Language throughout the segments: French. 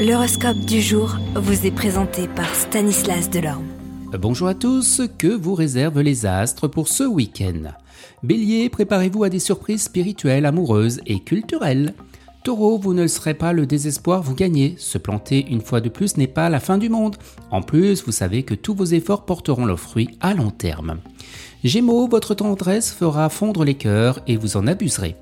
L'horoscope du jour vous est présenté par Stanislas Delorme. Bonjour à tous, que vous réservent les astres pour ce week-end? Bélier, préparez-vous à des surprises spirituelles, amoureuses et culturelles. Taureau, vous ne serez pas le désespoir, vous gagnez. Se planter une fois de plus n'est pas la fin du monde. En plus, vous savez que tous vos efforts porteront leurs fruits à long terme. Gémeaux, votre tendresse fera fondre les cœurs et vous en abuserez.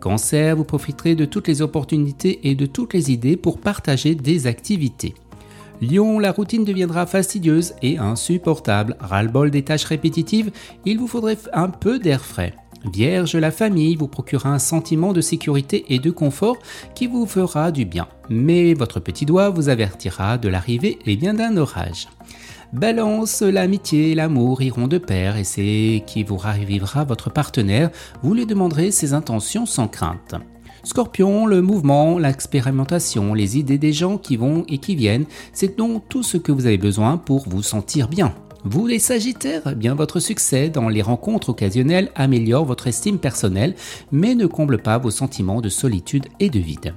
Cancer, vous profiterez de toutes les opportunités et de toutes les idées pour partager des activités. Lion, la routine deviendra fastidieuse et insupportable. Ras-le-bol des tâches répétitives, il vous faudrait un peu d'air frais. Vierge, la famille vous procurera un sentiment de sécurité et de confort qui vous fera du bien. Mais votre petit doigt vous avertira de l'arrivée et bien d'un orage. Balance, l'amitié l'amour iront de pair et c'est qui vous ravivera votre partenaire, vous lui demanderez ses intentions sans crainte. Scorpion, le mouvement, l'expérimentation, les idées des gens qui vont et qui viennent, c'est donc tout ce que vous avez besoin pour vous sentir bien. Vous les Sagittaires, eh bien votre succès dans les rencontres occasionnelles améliore votre estime personnelle, mais ne comble pas vos sentiments de solitude et de vide.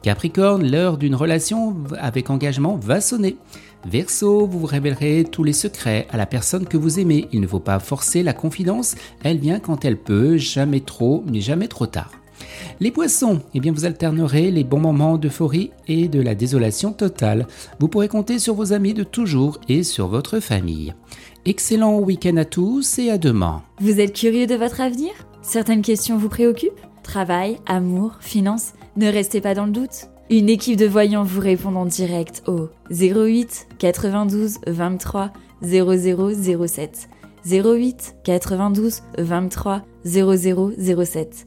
Capricorne, l'heure d'une relation avec engagement va sonner. Verseau, vous révélerez tous les secrets à la personne que vous aimez. Il ne faut pas forcer la confidence, elle vient quand elle peut, jamais trop, mais jamais trop tard. Les poissons, eh bien vous alternerez les bons moments d'euphorie et de la désolation totale. Vous pourrez compter sur vos amis de toujours et sur votre famille. Excellent week-end à tous et à demain. Vous êtes curieux de votre avenir? Certaines questions vous préoccupent? Travail, amour, finances Ne restez pas dans le doute. Une équipe de voyants vous répond en direct au 08 92 23 0007. 08 92 23 0007.